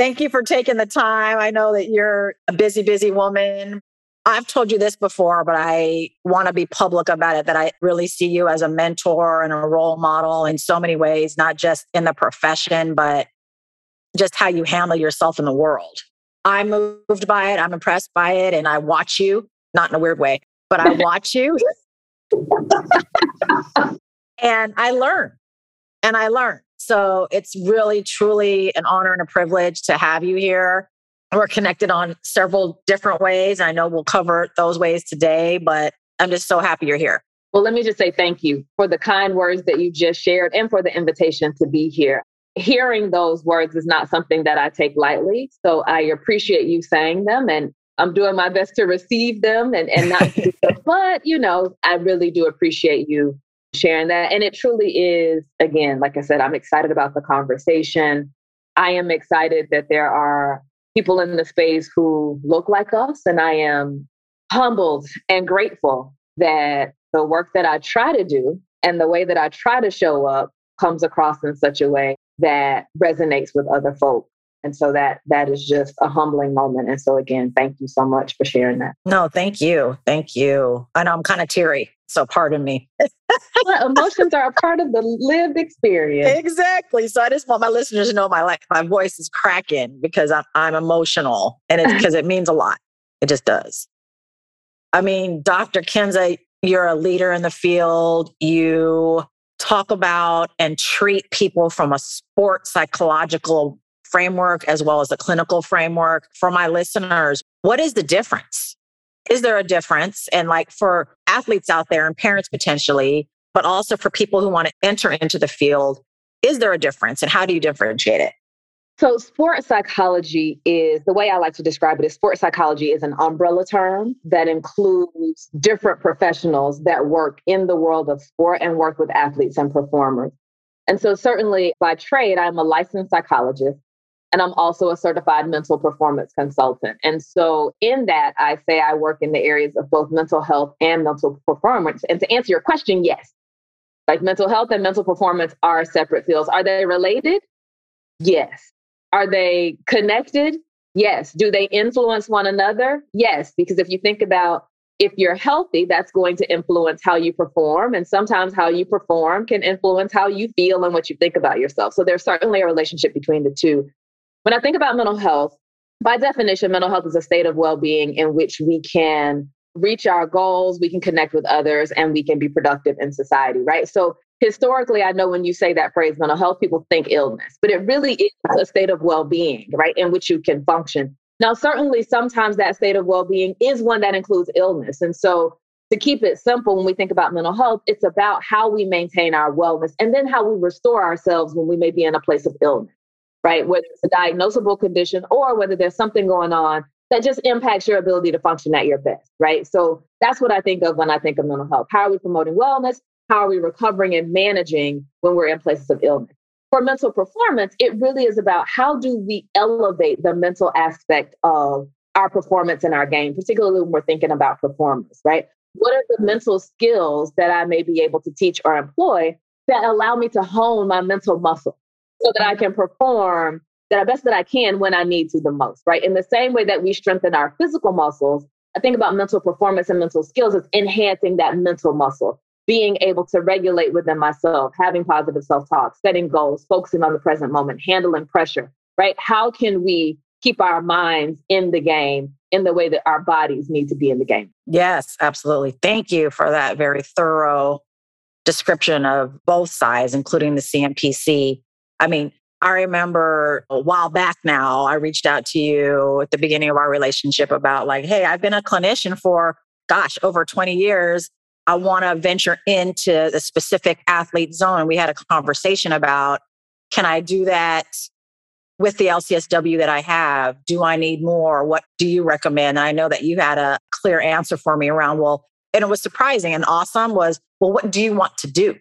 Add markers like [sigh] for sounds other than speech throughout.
Thank you for taking the time. I know that you're a busy, busy woman. I've told you this before, but I want to be public about it that I really see you as a mentor and a role model in so many ways, not just in the profession, but just how you handle yourself in the world. I'm moved by it. I'm impressed by it. And I watch you, not in a weird way, but I [laughs] watch you and I learn and I learn. So it's really, truly an honor and a privilege to have you here. We're connected on several different ways. I know we'll cover those ways today, but I'm just so happy you're here. Well, let me just say thank you for the kind words that you just shared and for the invitation to be here. Hearing those words is not something that I take lightly. So I appreciate you saying them and I'm doing my best to receive them and, and not, [laughs] but you know, I really do appreciate you sharing that. And it truly is, again, like I said, I'm excited about the conversation. I am excited that there are people in the space who look like us. And I am humbled and grateful that the work that I try to do and the way that I try to show up comes across in such a way that resonates with other folks. And so that that is just a humbling moment. And so again, thank you so much for sharing that. No, thank you. Thank you. I know I'm kind of teary. So pardon me. emotions are a part of the lived experience. Exactly. So I just want my listeners to know my like my voice is cracking because I'm I'm emotional and it's [laughs] because it means a lot. It just does. I mean, Dr. Kensa, you're a leader in the field. You talk about and treat people from a sport psychological framework as well as a clinical framework. For my listeners, what is the difference? Is there a difference? And like for athletes out there and parents potentially, but also for people who want to enter into the field, is there a difference and how do you differentiate it? So, sport psychology is the way I like to describe it is sport psychology is an umbrella term that includes different professionals that work in the world of sport and work with athletes and performers. And so, certainly by trade, I'm a licensed psychologist. And I'm also a certified mental performance consultant. And so, in that, I say I work in the areas of both mental health and mental performance. And to answer your question, yes. Like mental health and mental performance are separate fields. Are they related? Yes. Are they connected? Yes. Do they influence one another? Yes. Because if you think about if you're healthy, that's going to influence how you perform. And sometimes how you perform can influence how you feel and what you think about yourself. So there's certainly a relationship between the two. When I think about mental health, by definition, mental health is a state of well being in which we can reach our goals, we can connect with others, and we can be productive in society, right? So, historically, I know when you say that phrase mental health, people think illness, but it really is a state of well being, right, in which you can function. Now, certainly, sometimes that state of well being is one that includes illness. And so, to keep it simple, when we think about mental health, it's about how we maintain our wellness and then how we restore ourselves when we may be in a place of illness right? Whether it's a diagnosable condition or whether there's something going on that just impacts your ability to function at your best, right? So that's what I think of when I think of mental health. How are we promoting wellness? How are we recovering and managing when we're in places of illness? For mental performance, it really is about how do we elevate the mental aspect of our performance in our game, particularly when we're thinking about performance, right? What are the mental skills that I may be able to teach or employ that allow me to hone my mental muscle? So that I can perform the best that I can when I need to the most, right? In the same way that we strengthen our physical muscles, I think about mental performance and mental skills as enhancing that mental muscle. being able to regulate within myself, having positive self talk, setting goals, focusing on the present moment, handling pressure, right? How can we keep our minds in the game in the way that our bodies need to be in the game? Yes, absolutely. Thank you for that very thorough description of both sides, including the CMPC. I mean, I remember a while back now, I reached out to you at the beginning of our relationship about, like, hey, I've been a clinician for, gosh, over 20 years. I want to venture into the specific athlete zone. We had a conversation about, can I do that with the LCSW that I have? Do I need more? What do you recommend? And I know that you had a clear answer for me around, well, and it was surprising and awesome was, well, what do you want to do?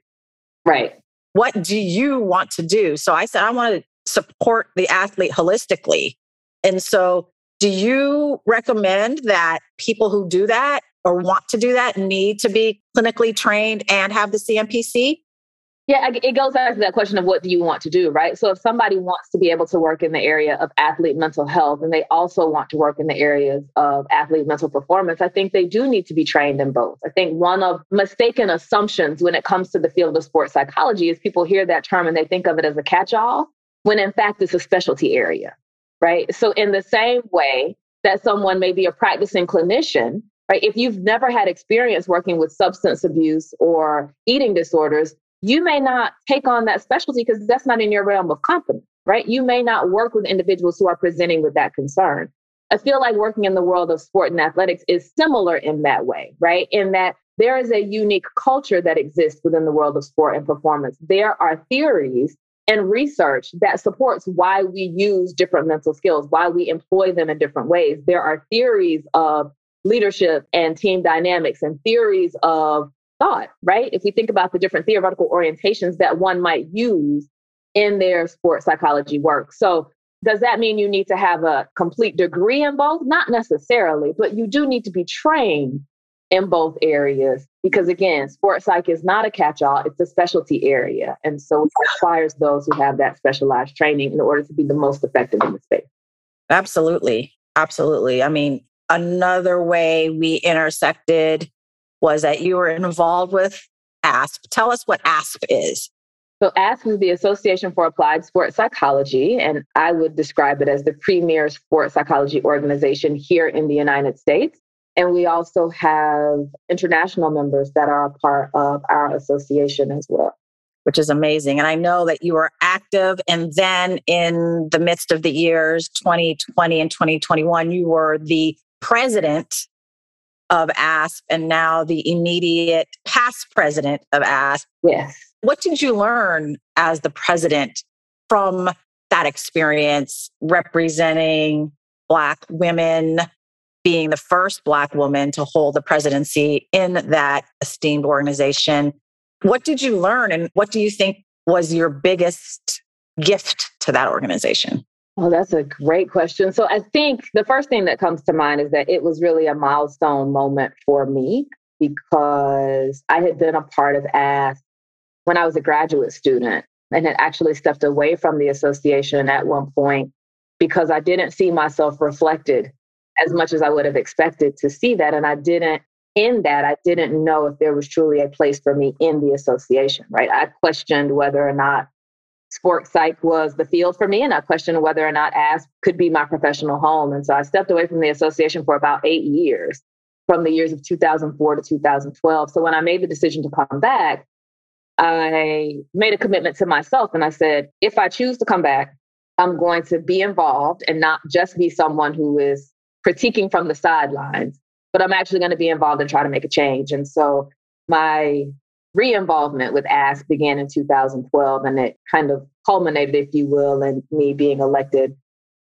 Right. What do you want to do? So I said, I want to support the athlete holistically. And so, do you recommend that people who do that or want to do that need to be clinically trained and have the CMPC? Yeah, it goes back to that question of what do you want to do, right? So if somebody wants to be able to work in the area of athlete mental health and they also want to work in the areas of athlete mental performance, I think they do need to be trained in both. I think one of mistaken assumptions when it comes to the field of sports psychology is people hear that term and they think of it as a catch-all, when in fact it's a specialty area, right? So in the same way that someone may be a practicing clinician, right? If you've never had experience working with substance abuse or eating disorders, you may not take on that specialty because that's not in your realm of competence, right? You may not work with individuals who are presenting with that concern. I feel like working in the world of sport and athletics is similar in that way, right? In that there is a unique culture that exists within the world of sport and performance. There are theories and research that supports why we use different mental skills, why we employ them in different ways. There are theories of leadership and team dynamics and theories of thought, right? If we think about the different theoretical orientations that one might use in their sports psychology work. So, does that mean you need to have a complete degree in both? Not necessarily, but you do need to be trained in both areas because, again, sports psych is not a catch all, it's a specialty area. And so it requires those who have that specialized training in order to be the most effective in the space. Absolutely. Absolutely. I mean, another way we intersected was that you were involved with ASP. Tell us what ASP is. So, ASP is the Association for Applied Sports Psychology, and I would describe it as the premier sports psychology organization here in the United States. And we also have international members that are a part of our association as well. Which is amazing. And I know that you were active. And then in the midst of the years 2020 and 2021, you were the president of ASP and now the immediate past president of ASP. Yes. What did you learn as the president from that experience representing Black women, being the first Black woman to hold the presidency in that esteemed organization? What did you learn and what do you think was your biggest gift to that organization? Oh, that's a great question. So I think the first thing that comes to mind is that it was really a milestone moment for me because I had been a part of ASP when I was a graduate student and had actually stepped away from the association at one point because I didn't see myself reflected as much as I would have expected to see that. And I didn't, in that, I didn't know if there was truly a place for me in the association, right? I questioned whether or not sports psych was the field for me and I questioned whether or not ASP could be my professional home. And so I stepped away from the association for about eight years, from the years of 2004 to 2012. So when I made the decision to come back, I made a commitment to myself and I said, if I choose to come back, I'm going to be involved and not just be someone who is critiquing from the sidelines, but I'm actually going to be involved and try to make a change. And so my re-involvement with ASP began in 2012 and it kind of culminated, if you will, in me being elected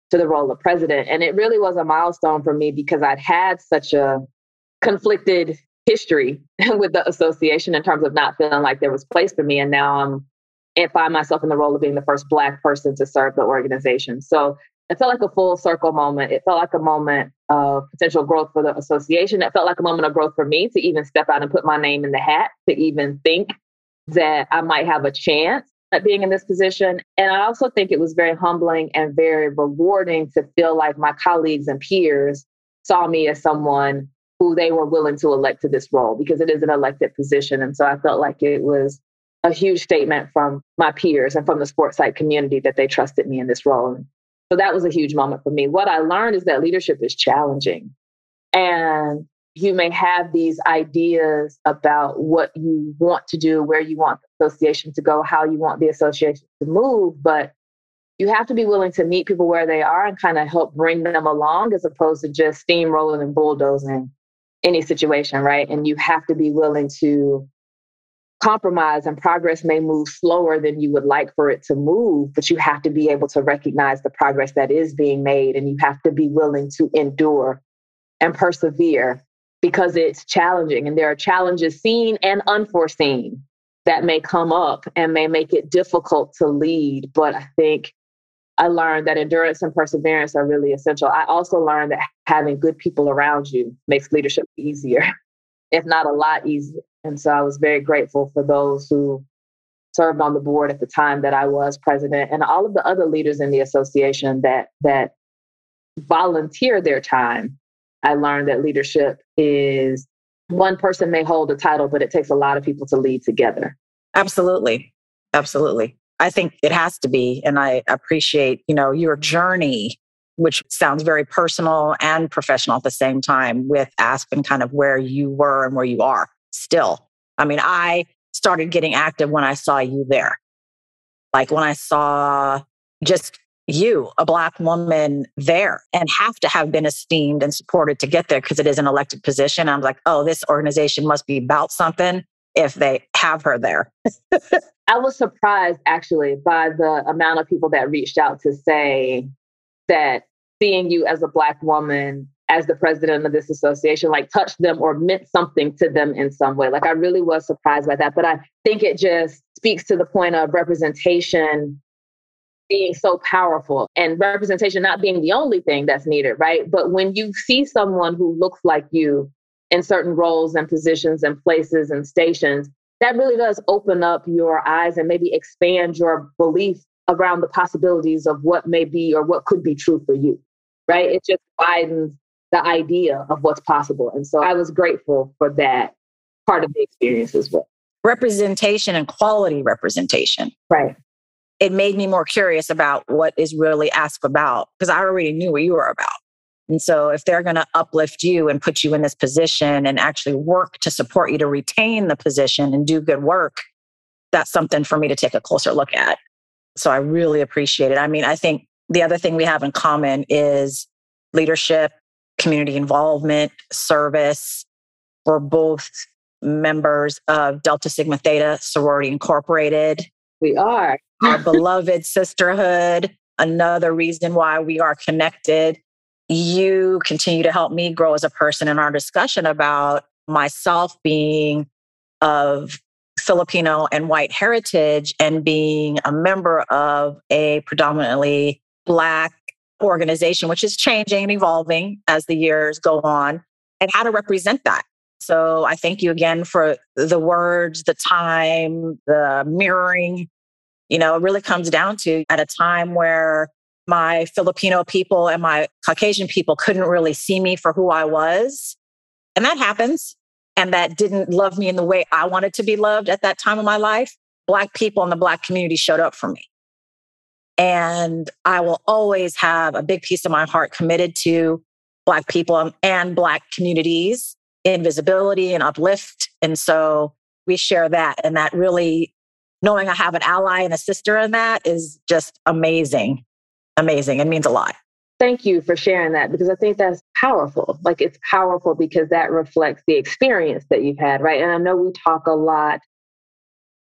to the role of president. And it really was a milestone for me because I'd had such a conflicted history [laughs] with the association in terms of not feeling like there was place for me. And now I'm and find myself in the role of being the first black person to serve the organization. So it felt like a full circle moment. It felt like a moment of potential growth for the association. It felt like a moment of growth for me to even step out and put my name in the hat, to even think that I might have a chance at being in this position. And I also think it was very humbling and very rewarding to feel like my colleagues and peers saw me as someone who they were willing to elect to this role because it is an elected position. And so I felt like it was a huge statement from my peers and from the sports psych community that they trusted me in this role. So that was a huge moment for me. What I learned is that leadership is challenging. And you may have these ideas about what you want to do, where you want the association to go, how you want the association to move, but you have to be willing to meet people where they are and kind of help bring them along as opposed to just steamrolling and bulldozing any situation, right? And you have to be willing to compromise and progress may move slower than you would like for it to move, but you have to be able to recognize the progress that is being made and you have to be willing to endure and persevere because it's challenging and there are challenges seen and unforeseen that may come up and may make it difficult to lead. But I think I learned that endurance and perseverance are really essential. I also learned that having good people around you makes leadership easier, [laughs] if not a lot easier. And so I was very grateful for those who served on the board at the time that I was president and all of the other leaders in the association that that volunteer their time. I learned that leadership is one person may hold a title, but it takes a lot of people to lead together. Absolutely. Absolutely. I think it has to be. And I appreciate, you know, your journey, which sounds very personal and professional at the same time with Aspen kind of where you were and where you are still. I mean, I started getting active when I saw you there. Like when I saw just you, a Black woman there, and have to have been esteemed and supported to get there because it is an elected position. I'm like, oh, this organization must be about something if they have her there. [laughs] I was surprised actually by the amount of people that reached out to say that seeing you as a Black woman, as the president of this association, like touched them or meant something to them in some way. Like I really was surprised by that. But I think it just speaks to the point of representation being so powerful and representation not being the only thing that's needed, right? But when you see someone who looks like you in certain roles and positions and places and stations, that really does open up your eyes and maybe expand your belief around the possibilities of what may be or what could be true for you, right? It just widens the idea of what's possible. And so I was grateful for that part of the experience as well. Representation and quality representation. Right. It made me more curious about what is really asked about because I already knew what you were about. And so, if they're going to uplift you and put you in this position and actually work to support you to retain the position and do good work, that's something for me to take a closer look at. So, I really appreciate it. I mean, I think the other thing we have in common is leadership, community involvement, service. We're both members of Delta Sigma Theta Sorority Incorporated. We are. Our [laughs] beloved sisterhood. Another reason why we are connected you continue to help me grow as a person in our discussion about myself being of Filipino and white heritage and being a member of a predominantly Black organization, which is changing and evolving as the years go on, and how to represent that. So I thank you again for the words, the time, the mirroring. You know, it really comes down to at a time where my Filipino people and my Caucasian people couldn't really see me for who I was. And that happens. And that didn't love me in the way I wanted to be loved at that time of my life. Black people in the Black community showed up for me. And I will always have a big piece of my heart committed to Black people and Black communities in visibility and uplift. And so we share that. And that really, knowing I have an ally and a sister in that is just amazing amazing. It means a lot. Thank you for sharing that because I think that's powerful. Like it's powerful because that reflects the experience that you've had, right? And I know we talk a lot,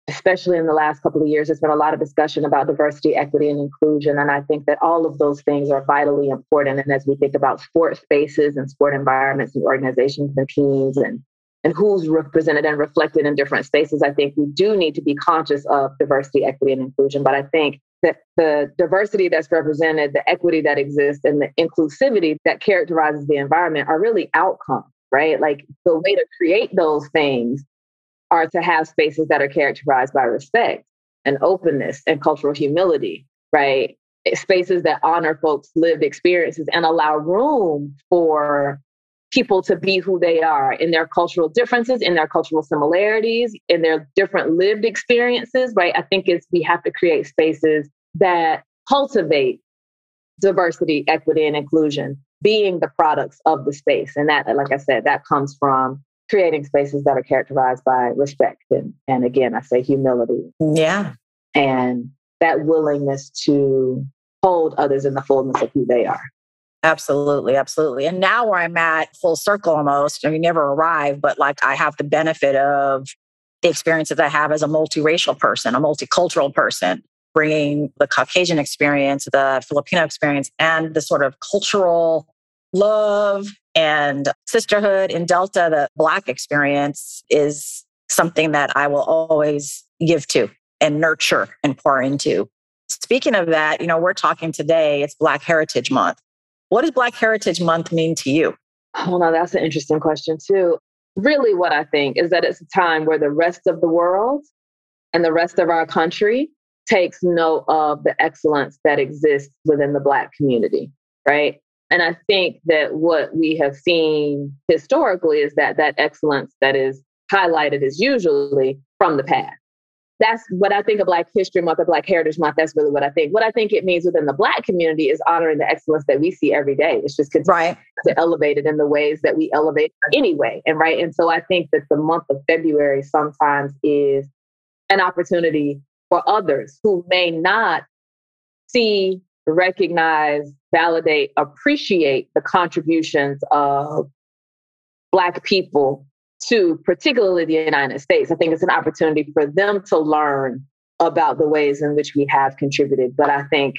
especially in the last couple of years, there's been a lot of discussion about diversity, equity, and inclusion. And I think that all of those things are vitally important. And as we think about sport spaces and sport environments and organizations and teams and and who's represented and reflected in different spaces, I think we do need to be conscious of diversity, equity, and inclusion. But I think that the diversity that's represented, the equity that exists, and the inclusivity that characterizes the environment are really outcomes, right? Like the way to create those things are to have spaces that are characterized by respect and openness and cultural humility, right? Eh, spaces that honor folks' lived experiences and allow room for people to be who they are in their cultural differences, in their cultural similarities, in their different lived experiences, right? I think it's we have to create spaces that cultivate diversity, equity, and inclusion being the products of the space. And that, like I said, that comes from creating spaces that are characterized by respect and, and again, I say humility. Yeah. And that willingness to hold others in the fullness of who they are. Absolutely, absolutely. And now where I'm at, full circle almost, I mean, never arrive, but like I have the benefit of the experiences I have as a multiracial person, a multicultural person, bringing the Caucasian experience, the Filipino experience, and the sort of cultural love and sisterhood in Delta, the Black experience is something that I will always give to and nurture and pour into. Speaking of that, you know, we're talking today, it's Black Heritage Month. What does Black Heritage Month mean to you? Oh, no, that's an interesting question, too. Really, what I think is that it's a time where the rest of the world and the rest of our country takes note of the excellence that exists within the Black community, right? And I think that what we have seen historically is that that excellence that is highlighted is usually from the past. That's what I think of Black History Month or Black Heritage Month. That's really what I think. What I think it means within the Black community is honoring the excellence that we see every day. It's just right. to elevate it in the ways that we elevate anyway. And right. And so I think that the month of February sometimes is an opportunity for others who may not see, recognize, validate, appreciate the contributions of Black people to particularly the United States. I think it's an opportunity for them to learn about the ways in which we have contributed. But I think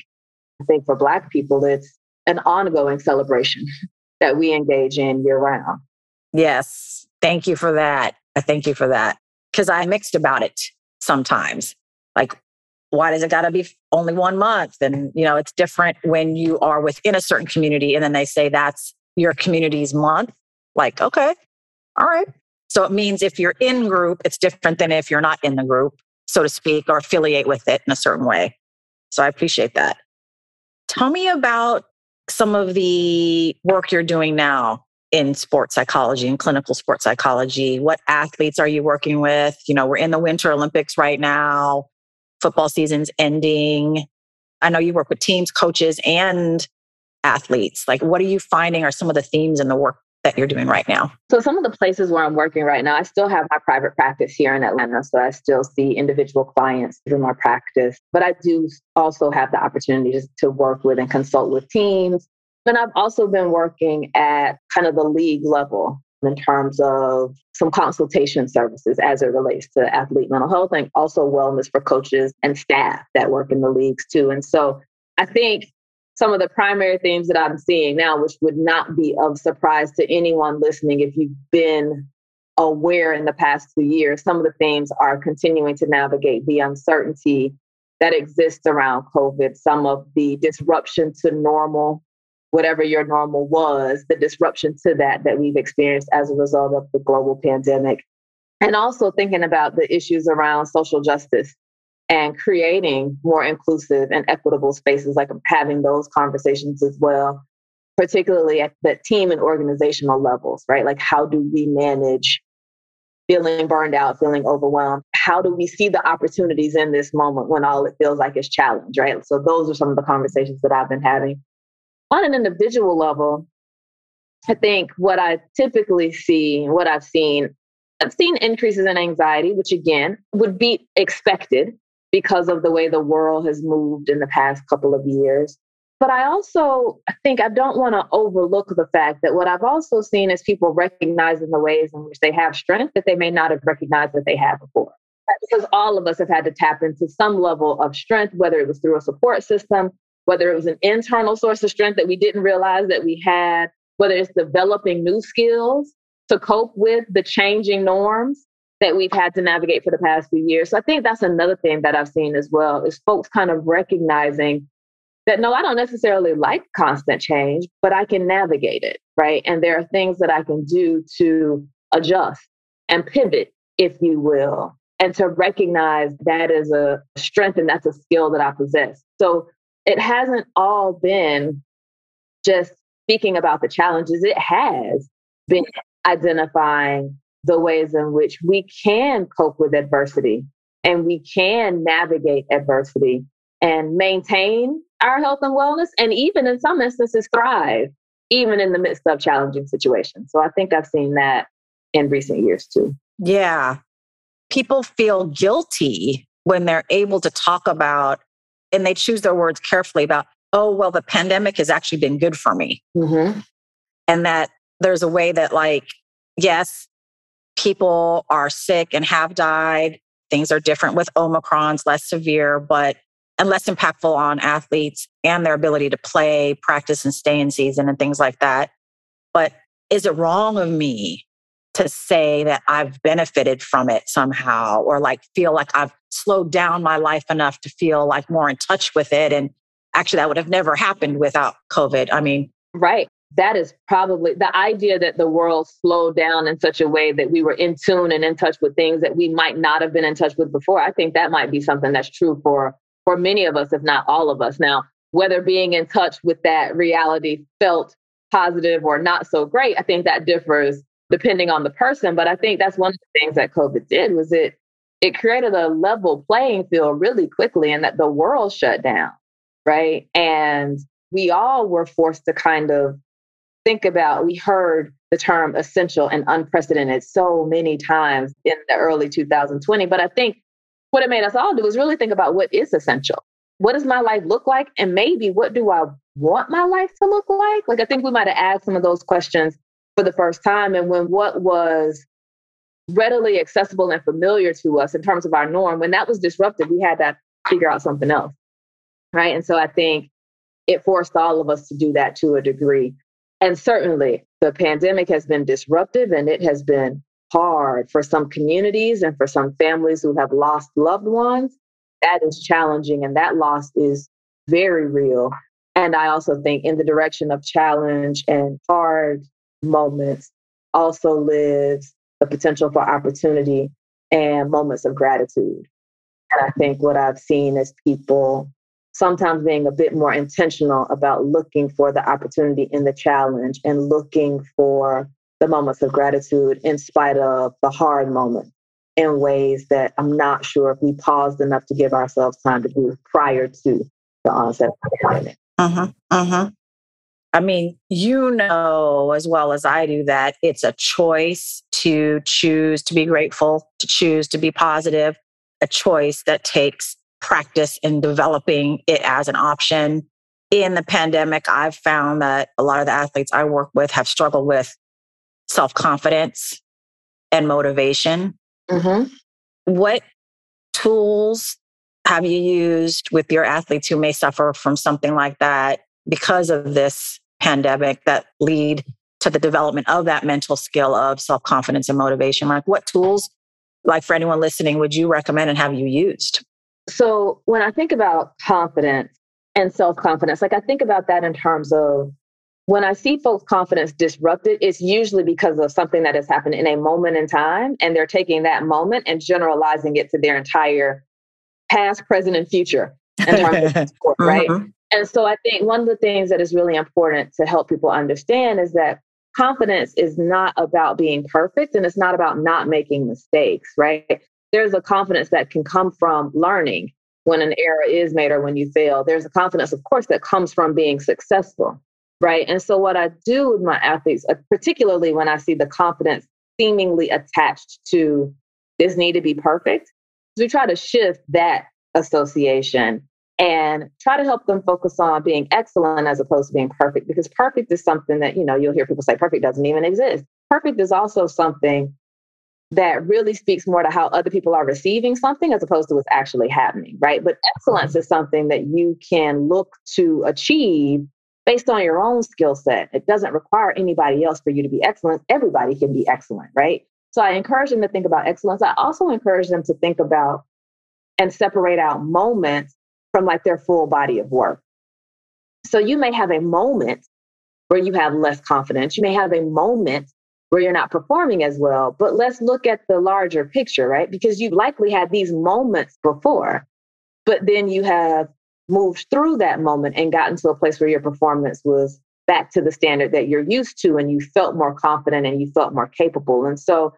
I think for Black people, it's an ongoing celebration [laughs] that we engage in year round. Yes. Thank you for that. I thank you for that. Because I'm mixed about it sometimes. Like, why does it got to be only one month? And, you know, it's different when you are within a certain community and then they say that's your community's month. Like, okay, all right. So it means if you're in group, it's different than if you're not in the group, so to speak, or affiliate with it in a certain way. So I appreciate that. Tell me about some of the work you're doing now in sports psychology and clinical sports psychology. What athletes are you working with? You know, we're in the Winter Olympics right now, football season's ending. I know you work with teams, coaches, and athletes. Like, what are you finding are some of the themes in the work that you're doing right now? So, some of the places where I'm working right now, I still have my private practice here in Atlanta. So, I still see individual clients through my practice, but I do also have the opportunity to work with and consult with teams. And I've also been working at kind of the league level in terms of some consultation services as it relates to athlete mental health and also wellness for coaches and staff that work in the leagues too. And so I think some of the primary themes that I'm seeing now, which would not be of surprise to anyone listening if you've been aware in the past two years, some of the themes are continuing to navigate the uncertainty that exists around COVID, some of the disruption to normal, whatever your normal was, the disruption to that that we've experienced as a result of the global pandemic. And also thinking about the issues around social justice and creating more inclusive and equitable spaces, like having those conversations as well, particularly at the team and organizational levels, right? Like, how do we manage feeling burned out, feeling overwhelmed? How do we see the opportunities in this moment when all it feels like is challenge, right? So, those are some of the conversations that I've been having. On an individual level, I think what I typically see, what I've seen, I've seen increases in anxiety, which again would be expected because of the way the world has moved in the past couple of years. But I also think I don't want to overlook the fact that what I've also seen is people recognizing the ways in which they have strength that they may not have recognized that they had before. Because all of us have had to tap into some level of strength, whether it was through a support system, whether it was an internal source of strength that we didn't realize that we had, whether it's developing new skills to cope with the changing norms that we've had to navigate for the past few years. So I think that's another thing that I've seen as well is folks kind of recognizing that no, I don't necessarily like constant change, but I can navigate it, right? And there are things that I can do to adjust and pivot, if you will, and to recognize that is a strength and that's a skill that I possess. So it hasn't all been just speaking about the challenges, it has been identifying the ways in which we can cope with adversity and we can navigate adversity and maintain our health and wellness, and even in some instances, thrive, even in the midst of challenging situations. So I think I've seen that in recent years too. Yeah. People feel guilty when they're able to talk about, and they choose their words carefully about, oh, well, the pandemic has actually been good for me. Mm-hmm. And that there's a way that, like, yes, people are sick and have died. Things are different with Omicron's, less severe, but and less impactful on athletes and their ability to play, practice, and stay in season and things like that. But is it wrong of me to say that I've benefited from it somehow or like feel like I've slowed down my life enough to feel like more in touch with it? And actually, that would have never happened without COVID. I mean, right. That is probably the idea that the world slowed down in such a way that we were in tune and in touch with things that we might not have been in touch with before. I think that might be something that's true for for many of us, if not all of us. Now, whether being in touch with that reality felt positive or not so great, I think that differs depending on the person. But I think that's one of the things that COVID did was it it created a level playing field really quickly and that the world shut down, right? And we all were forced to kind of think about, we heard the term essential and unprecedented so many times in the early 2020. But I think what it made us all do is really think about what is essential. What does my life look like? And maybe what do I want my life to look like? Like, I think we might have asked some of those questions for the first time. And when what was readily accessible and familiar to us in terms of our norm, when that was disrupted, we had to figure out something else. Right. And so I think it forced all of us to do that to a degree. And certainly the pandemic has been disruptive and it has been hard for some communities and for some families who have lost loved ones. That is challenging, and that loss is very real. And I also think in the direction of challenge and hard moments also lives the potential for opportunity and moments of gratitude. And I think what I've seen is people sometimes being a bit more intentional about looking for the opportunity in the challenge and looking for the moments of gratitude in spite of the hard moment in ways that I'm not sure if we paused enough to give ourselves time to do prior to the onset of the pandemic. Uh-huh. Uh-huh. I mean, you know as well as I do that it's a choice to choose to be grateful, to choose to be positive, a choice that takes practice in developing it as an option. In the pandemic, I've found that a lot of the athletes I work with have struggled with self confidence and motivation. Mm-hmm. What tools have you used with your athletes who may suffer from something like that because of this pandemic that lead to the development of that mental skill of self confidence and motivation? Like, what tools, like for anyone listening, would you recommend and have you used? So, when I think about confidence and self confidence, like I think about that in terms of when I see folks' confidence disrupted, it's usually because of something that has happened in a moment in time, and they're taking that moment and generalizing it to their entire past, present, and future in terms of [laughs] sport, right? Mm-hmm. And so I think one of the things that is really important to help people understand is that confidence is not about being perfect and it's not about not making mistakes, right? There's a confidence that can come from learning when an error is made or when you fail. There's a confidence, of course, that comes from being successful right? And so, what I do with my athletes, uh, particularly when I see the confidence seemingly attached to this need to be perfect, we try to shift that association and try to help them focus on being excellent as opposed to being perfect because perfect is something that you know you'll hear people say perfect doesn't even exist perfect is also something that really speaks more to how other people are receiving something as opposed to what's actually happening right but excellence is something that you can look to achieve based on your own skill set. It doesn't require anybody else for you to be excellent. Everybody can be excellent, right? So I encourage them to think about excellence. I also encourage them to think about and separate out moments from like their full body of work. So you may have a moment where you have less confidence. You may have a moment where you're not performing as well, but let's look at the larger picture, right? Because you've likely had these moments before, but then you have moved through that moment and gotten to a place where your performance was back to the standard that you're used to and you felt more confident and you felt more capable. And so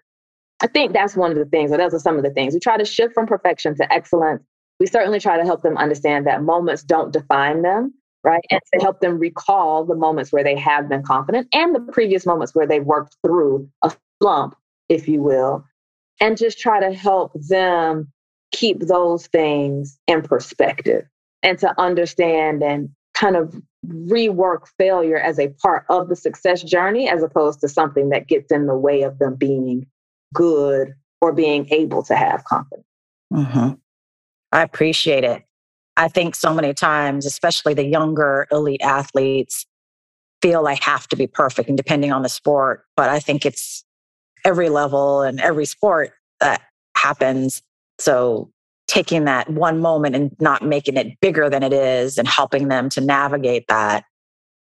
I think that's one of the things, or those are some of the things. We try to shift from perfection to excellence. We certainly try to help them understand that moments don't define them, right? And to help them recall the moments where they have been confident and the previous moments where they worked through a slump, if you will, and just try to help them keep those things in perspective and to understand and kind of rework failure as a part of the success journey as opposed to something that gets in the way of them being good or being able to have confidence. Mm-hmm. I appreciate it. I think so many times, especially the younger elite athletes, feel they have to be perfect and depending on the sport. But I think it's every level and every sport that happens. So taking that one moment and not making it bigger than it is and helping them to navigate that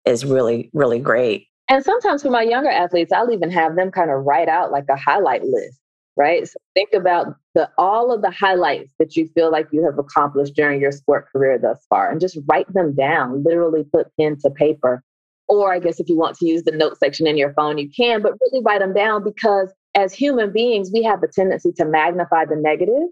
is really, really great. And sometimes for my younger athletes, I'll even have them kind of write out like a highlight list, right? So think about the all of the highlights that you feel like you have accomplished during your sport career thus far and just write them down, literally put pen to paper. Or I guess if you want to use the note section in your phone, you can, but really write them down because as human beings, we have a tendency to magnify the negative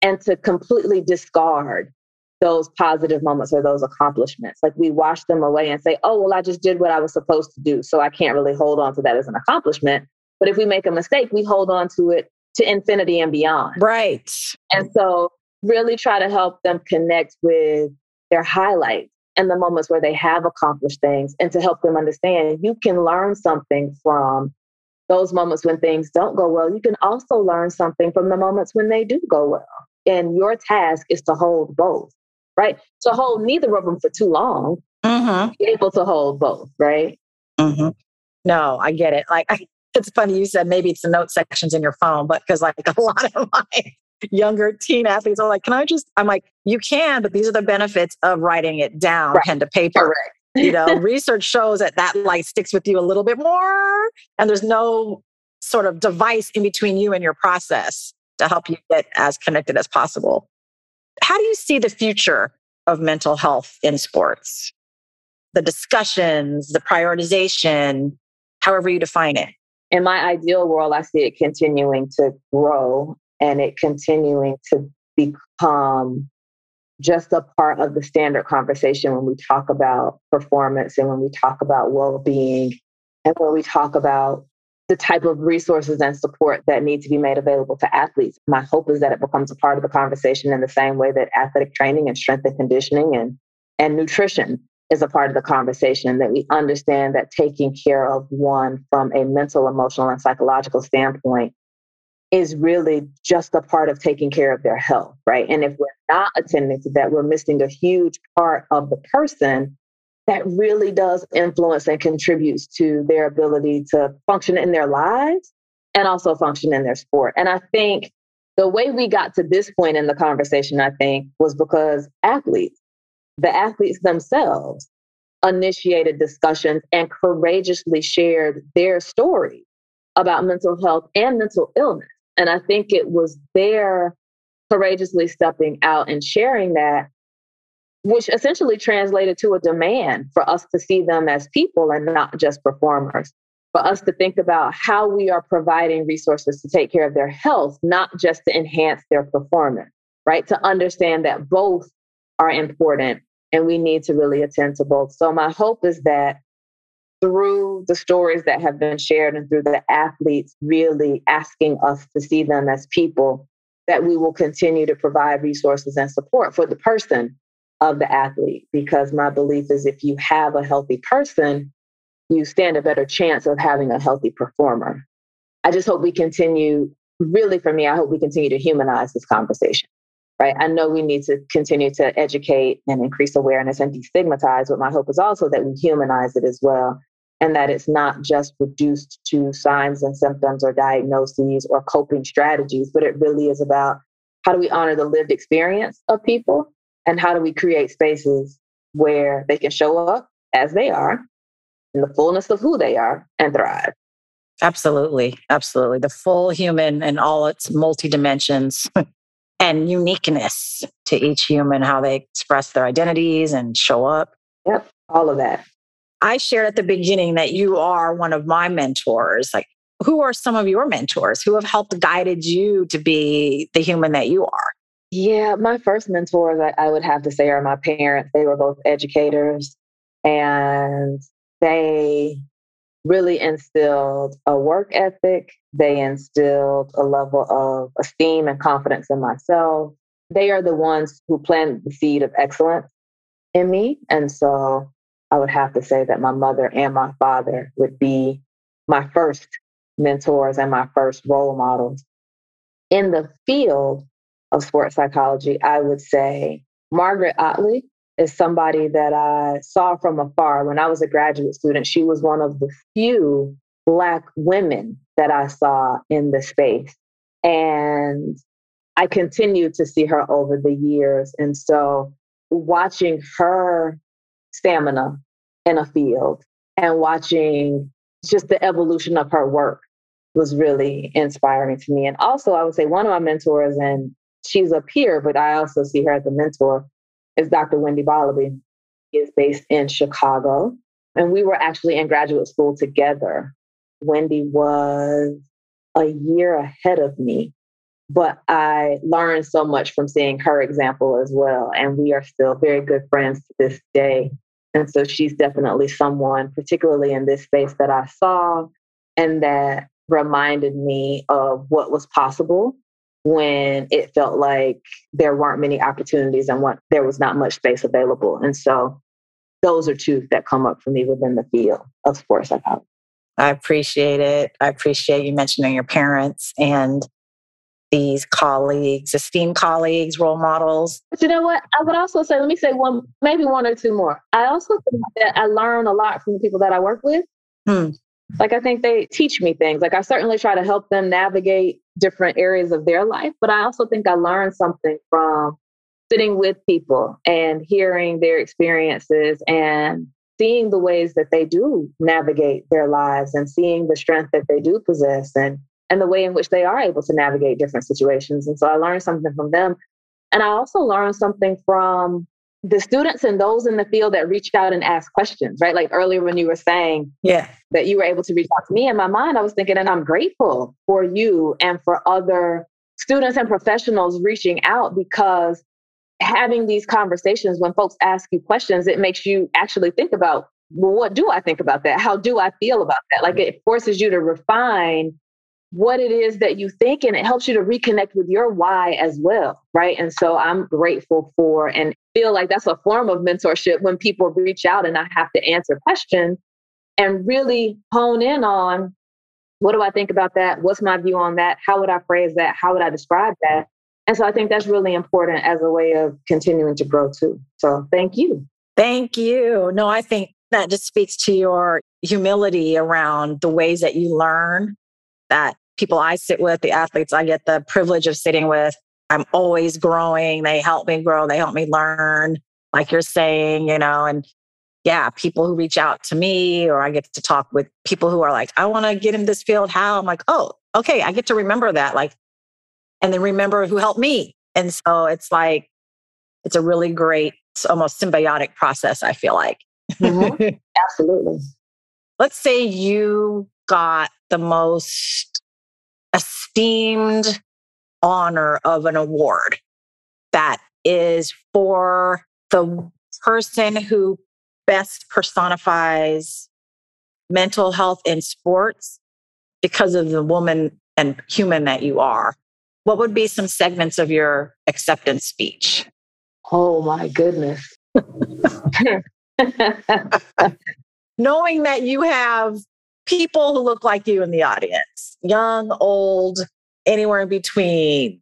and to completely discard those positive moments or those accomplishments. Like we wash them away and say, oh, well, I just did what I was supposed to do. So I can't really hold on to that as an accomplishment. But if we make a mistake, we hold on to it to infinity and beyond. Right. And so really try to help them connect with their highlights and the moments where they have accomplished things and to help them understand you can learn something from those moments when things don't go well. You can also learn something from the moments when they do go well. And your task is to hold both, right? To hold neither of them for too long, mm-hmm. be able to hold both, right? Mm-hmm. No, I get it. Like, I, it's funny you said maybe it's the note sections in your phone, but because like [laughs] a lot of my younger teen athletes are like, can I just, I'm like, you can, but these are the benefits of writing it down, right. pen to paper. Correct. you know, [laughs] research shows that that like sticks with you a little bit more, and there's no sort of device in between you and your process to help you get as connected as possible. How do you see the future of mental health in sports? The discussions, the prioritization, however you define it. In my ideal world, I see it continuing to grow and it continuing to become just a part of the standard conversation when we talk about performance and when we talk about well being and when we talk about the type of resources and support that need to be made available to athletes. My hope is that it becomes a part of the conversation in the same way that athletic training and strength and conditioning and, and nutrition is a part of the conversation, that we understand that taking care of one from a mental, emotional, and psychological standpoint is really just a part of taking care of their health, right? And if we're not attending to that, we're missing a huge part of the person that really does influence and contributes to their ability to function in their lives and also function in their sport. And I think the way we got to this point in the conversation, I think, was because athletes, the athletes themselves, initiated discussions and courageously shared their story about mental health and mental illness. And I think it was their courageously stepping out and sharing that which essentially translated to a demand for us to see them as people and not just performers. For us to think about how we are providing resources to take care of their health, not just to enhance their performance, right? To understand that both are important and we need to really attend to both. So, my hope is that through the stories that have been shared and through the athletes really asking us to see them as people, that we will continue to provide resources and support for the person of the athlete because my belief is if you have a healthy person, you stand a better chance of having a healthy performer. I just hope we continue, really for me, I hope we continue to humanize this conversation, right? I know we need to continue to educate and increase awareness and destigmatize, but my hope is also that we humanize it as well and that it's not just reduced to signs and symptoms or diagnoses or coping strategies, but it really is about how do we honor the lived experience of people and how do we create spaces where they can show up as they are in the fullness of who they are and thrive. Absolutely. Absolutely. The full human and all its multi dimensions [laughs] and uniqueness to each human, how they express their identities and show up. Yep. All of that. I shared at the beginning that you are one of my mentors. Like, who are some of your mentors who have helped guided you to be the human that you are? Yeah, my first mentors, I, I would have to say, are my parents. They were both educators and they really instilled a work ethic. They instilled a level of esteem and confidence in myself. They are the ones who planted the seed of excellence in me. And so I would have to say that my mother and my father would be my first mentors and my first role models. In the field of sports psychology, I would say Margaret Ottley is somebody that I saw from afar when I was a graduate student. She was one of the few Black women that I saw in the space. And I continued to see her over the years. And so watching her stamina in a field and watching just the evolution of her work was really inspiring to me. And also, I would say one of my mentors, and she's a peer, but I also see her as a mentor, is Dr. Wendy Borlabi. He is based in Chicago. And we were actually in graduate school together. Wendy was a year ahead of me, but I learned so much from seeing her example as well. And we are still very good friends to this day. And so she's definitely someone, particularly in this space, that I saw and that reminded me of what was possible when it felt like there weren't many opportunities and what there was not much space available. And so those are two that come up for me within the field of sports psychology. I appreciate it. I appreciate you mentioning your parents and these colleagues, esteemed colleagues, role models. But you know what? I would also say, let me say one, maybe one or two more. I also think that I learn a lot from the people that I work with. Hmm. Like, I think they teach me things. Like, I certainly try to help them navigate different areas of their life, but I also think I learned something from sitting with people and hearing their experiences and seeing the ways that they do navigate their lives and seeing the strength that they do possess and and the way in which they are able to navigate different situations. And so I learned something from them. And I also learned something from the students and those in the field that reach out and ask questions, right? Like earlier when you were saying yeah. that you were able to reach out to me in my mind, I was thinking, and I'm grateful for you and for other students and professionals reaching out because having these conversations when folks ask you questions, it makes you actually think about, well, what do I think about that? How do I feel about that? Like mm-hmm. it forces you to refine what it is that you think and it helps you to reconnect with your why as well right and so i'm grateful for and feel like that's a form of mentorship when people reach out and i have to answer questions and really hone in on what do i think about that? What's my view on that? How would i phrase that? How would i describe that? And so i think that's really important as a way of continuing to grow too. So thank you. Thank you. No i think that just speaks to your humility around the ways that you learn that people I sit with, the athletes I get the privilege of sitting with, I'm always growing. They help me grow, they help me learn, like you're saying, you know, and yeah, people who reach out to me or I get to talk with people who are like, I want to get in this field. How? I'm like, oh, okay, I get to remember that. Like, and then remember who helped me. And so it's like, it's a really great, almost symbiotic process, I feel like. Mm-hmm. [laughs] Absolutely. Let's say you got the most esteemed honor of an award that is for the person who best personifies mental health in sports because of the woman and human that you are. What would be some segments of your acceptance speech? Oh my goodness. Knowing that you have people who look like you in the audience young, old, anywhere in between,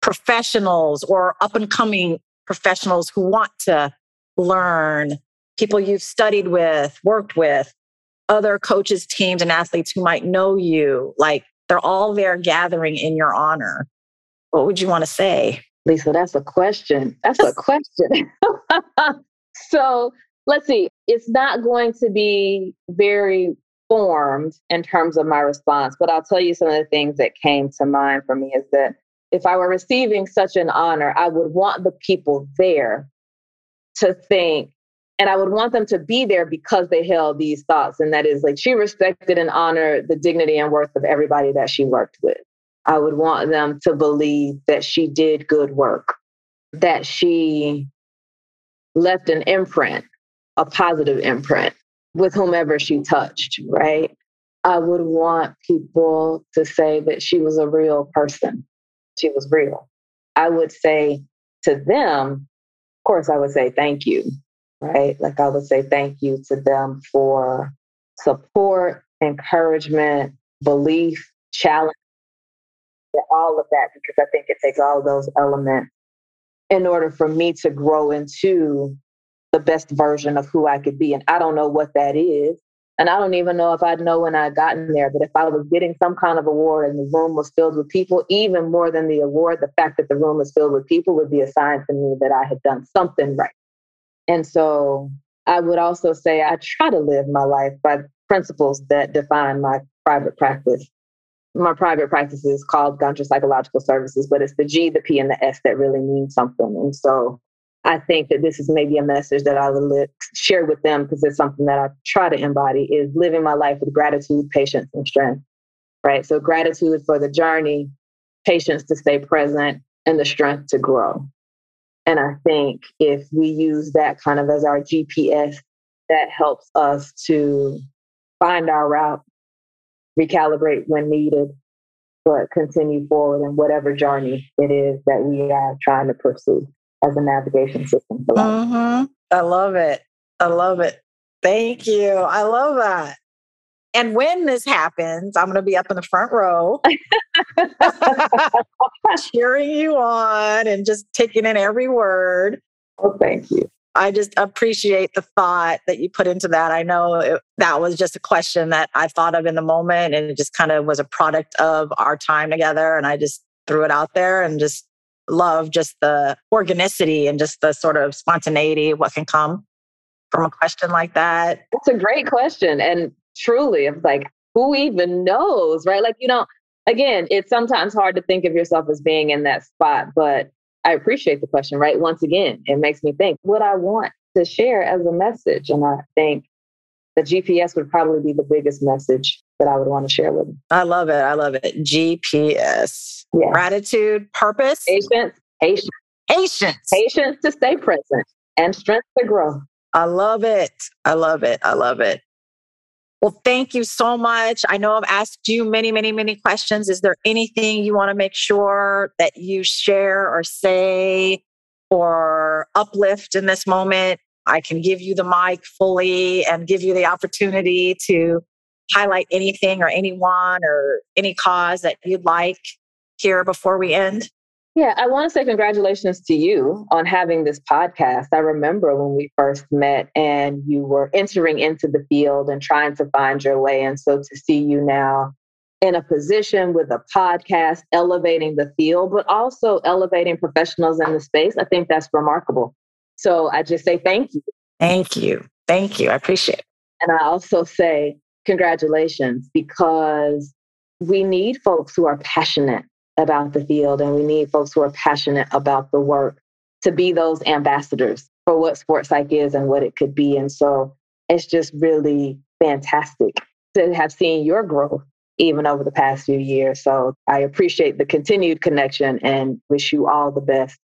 professionals or up and coming professionals who want to learn, people you've studied with, worked with, other coaches, teams, and athletes who might know you. Like they're all there gathering in your honor. What would you want to say? Lisa, that's a question. That's a [laughs] question. [laughs] so let's see. It's not going to be very formed in terms of my response, but I'll tell you some of the things that came to mind for me is that if I were receiving such an honor, I would want the people there to think And I would want them to be there because they held these thoughts. And that is like she respected and honored the dignity and worth of everybody that she worked with. I would want them to believe that she did good work, that she left an imprint, a positive imprint with whomever she touched, right? I would want people to say that she was a real person. She was real. I would say to them, of course, I would say thank you, right? Like I would say thank you to them for support, encouragement, belief, challenge, all of that, because I think it takes all those elements in order for me to grow into the best version of who I could be. And I don't know what that is. And I don't even know if I'd know when I'd gotten there, but if I was getting some kind of award and the room was filled with people, even more than the award, the fact that the room was filled with people would be a sign to me that I had done something right. And so I would also say I try to live my life by principles that define my private practice. My private practice is called Gunter Psychological Services, but it's the G, the P, and the S that really mean something. And so I think that this is maybe a message that I li- share with them because it's something that I try to embody is living my life with gratitude, patience, and strength. Right. So gratitude for the journey, patience to stay present, and the strength to grow. And I think if we use that kind of as our GPS, that helps us to find our route, recalibrate when needed, but continue forward in whatever journey it is that we are trying to pursue as a navigation system for life. Mm-hmm. I love it. I love it. Thank you. I love that. And when this happens, I'm going to be up in the front row, [laughs] cheering you on and just taking in every word. Oh, thank you. I just appreciate the thought that you put into that. I know it, that was just a question that I thought of in the moment, and it just kind of was a product of our time together. And I just threw it out there and just love just the organicity and just the sort of spontaneity, what can come from a question like that. It's a great question. And truly, it's like, who even knows, right? Like, you know, again, it's sometimes hard to think of yourself as being in that spot, but I appreciate the question, right? Once again, it makes me think what I want to share as a message. And I think the GPS would probably be the biggest message that I would want to share with them. I love it. I love it. GPS. Yes. Gratitude, purpose, patience, patience, patience, patience to stay present, and strength to grow. I love it. I love it. I love it. Well, thank you so much. I know I've asked you many, many, many questions. Is there anything you want to make sure that you share or say or uplift in this moment? I can give you the mic fully and give you the opportunity to highlight anything or anyone or any cause that you'd like here before we end? Yeah, I want to say congratulations to you on having this podcast. I remember when we first met and you were entering into the field and trying to find your way. And so to see you now in a position with a podcast, elevating the field, but also elevating professionals in the space, I think that's remarkable. So I just say thank you. Thank you. Thank you. I appreciate it. And I also say congratulations because we need folks who are passionate about the field and we need folks who are passionate about the work to be those ambassadors for what sports psych is and what it could be. And so it's just really fantastic to have seen your growth even over the past few years. So I appreciate the continued connection and wish you all the best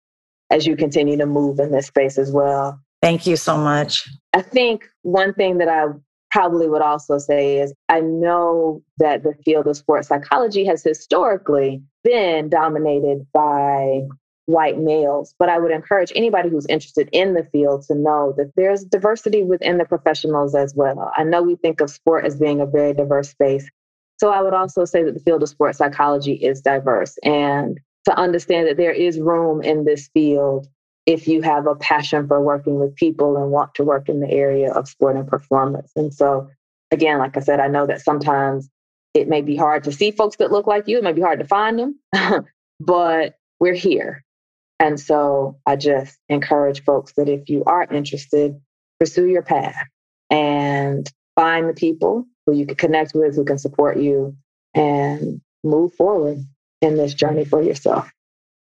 as you continue to move in this space as well. Thank you so much. I think one thing that I probably would also say is I know that the field of sports psychology has historically been dominated by white males, but I would encourage anybody who's interested in the field to know that there's diversity within the professionals as well. I know we think of sport as being a very diverse space. So I would also say that the field of sports psychology is diverse and to understand that there is room in this field if you have a passion for working with people and want to work in the area of sport and performance. And so, again, like I said, I know that sometimes it may be hard to see folks that look like you, it may be hard to find them, [laughs] but we're here. And so I just encourage folks that if you are interested, pursue your path and find the people who you can connect with, who can support you, and move forward in this journey for yourself.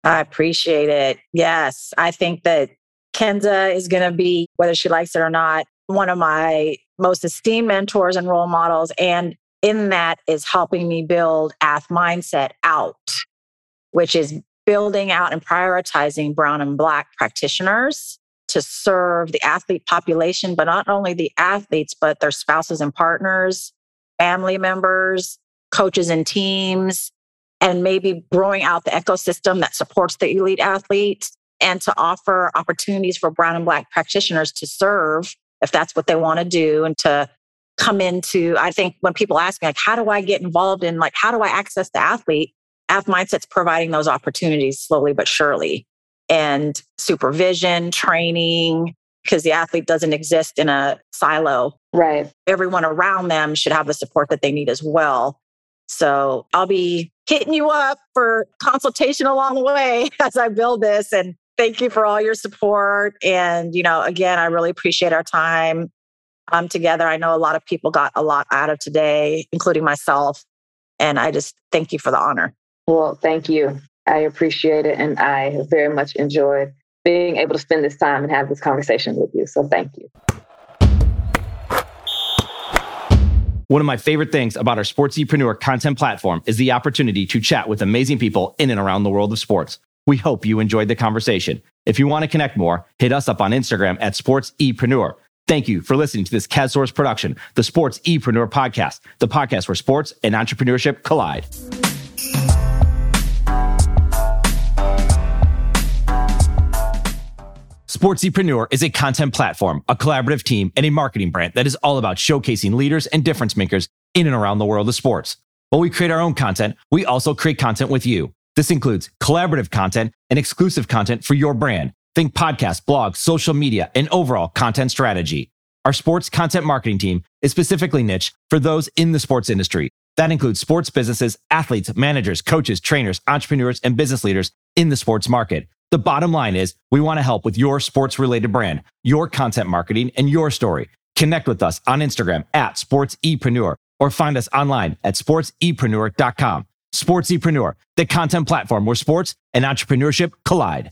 I appreciate it. Yes. I think that Kensa is going to be, whether she likes it or not, one of my most esteemed mentors and role models. And in that is helping me build AthMindset out, which is building out and prioritizing brown and black practitioners to serve the athlete population, but not only the athletes, but their spouses and partners, family members, coaches and teams, and maybe growing out the ecosystem that supports the elite athletes and to offer opportunities for brown and black practitioners to serve if that's what they want to do and to come into i think when people ask me like how do i get involved in like how do i access the athlete? AthMindset's providing those opportunities slowly but surely. And supervision training because the athlete doesn't exist in a silo. Right. Everyone around them should have the support that they need as well. So i'll be hitting you up for consultation along the way [laughs] as i build this and thank you for all your support. And you know again i really appreciate our time um, together. I know a lot of people got a lot out of today, including myself. And I just thank you for the honor. Well, thank you. I appreciate it. And I very much enjoyed being able to spend this time and have this conversation with you. So thank you. One of my favorite things about our Sportsepreneur content platform is the opportunity to chat with amazing people in and around the world of sports. We hope you enjoyed the conversation. If you want to connect more, hit us up on Instagram at Sportsepreneur. Thank you for listening to this CASSource production, the Sportsepreneur Podcast, the podcast where sports and entrepreneurship collide. Sportsepreneur is a content platform, a collaborative team, and a marketing brand that is all about showcasing leaders and difference makers in and around the world of sports. While we create our own content, we also create content with you. This includes collaborative content and exclusive content for your brand Think podcast, blogs, social media, and overall content strategy. Our sports content marketing team is specifically niche for those in the sports industry. That includes sports businesses, athletes, managers, coaches, trainers, entrepreneurs, and business leaders in the sports market. The bottom line is we want to help with your sports related brand, your content marketing, and your story. Connect with us on Instagram at sportsepreneur or find us online at sportsepreneur.com. Sportsepreneur, the content platform where sports and entrepreneurship collide.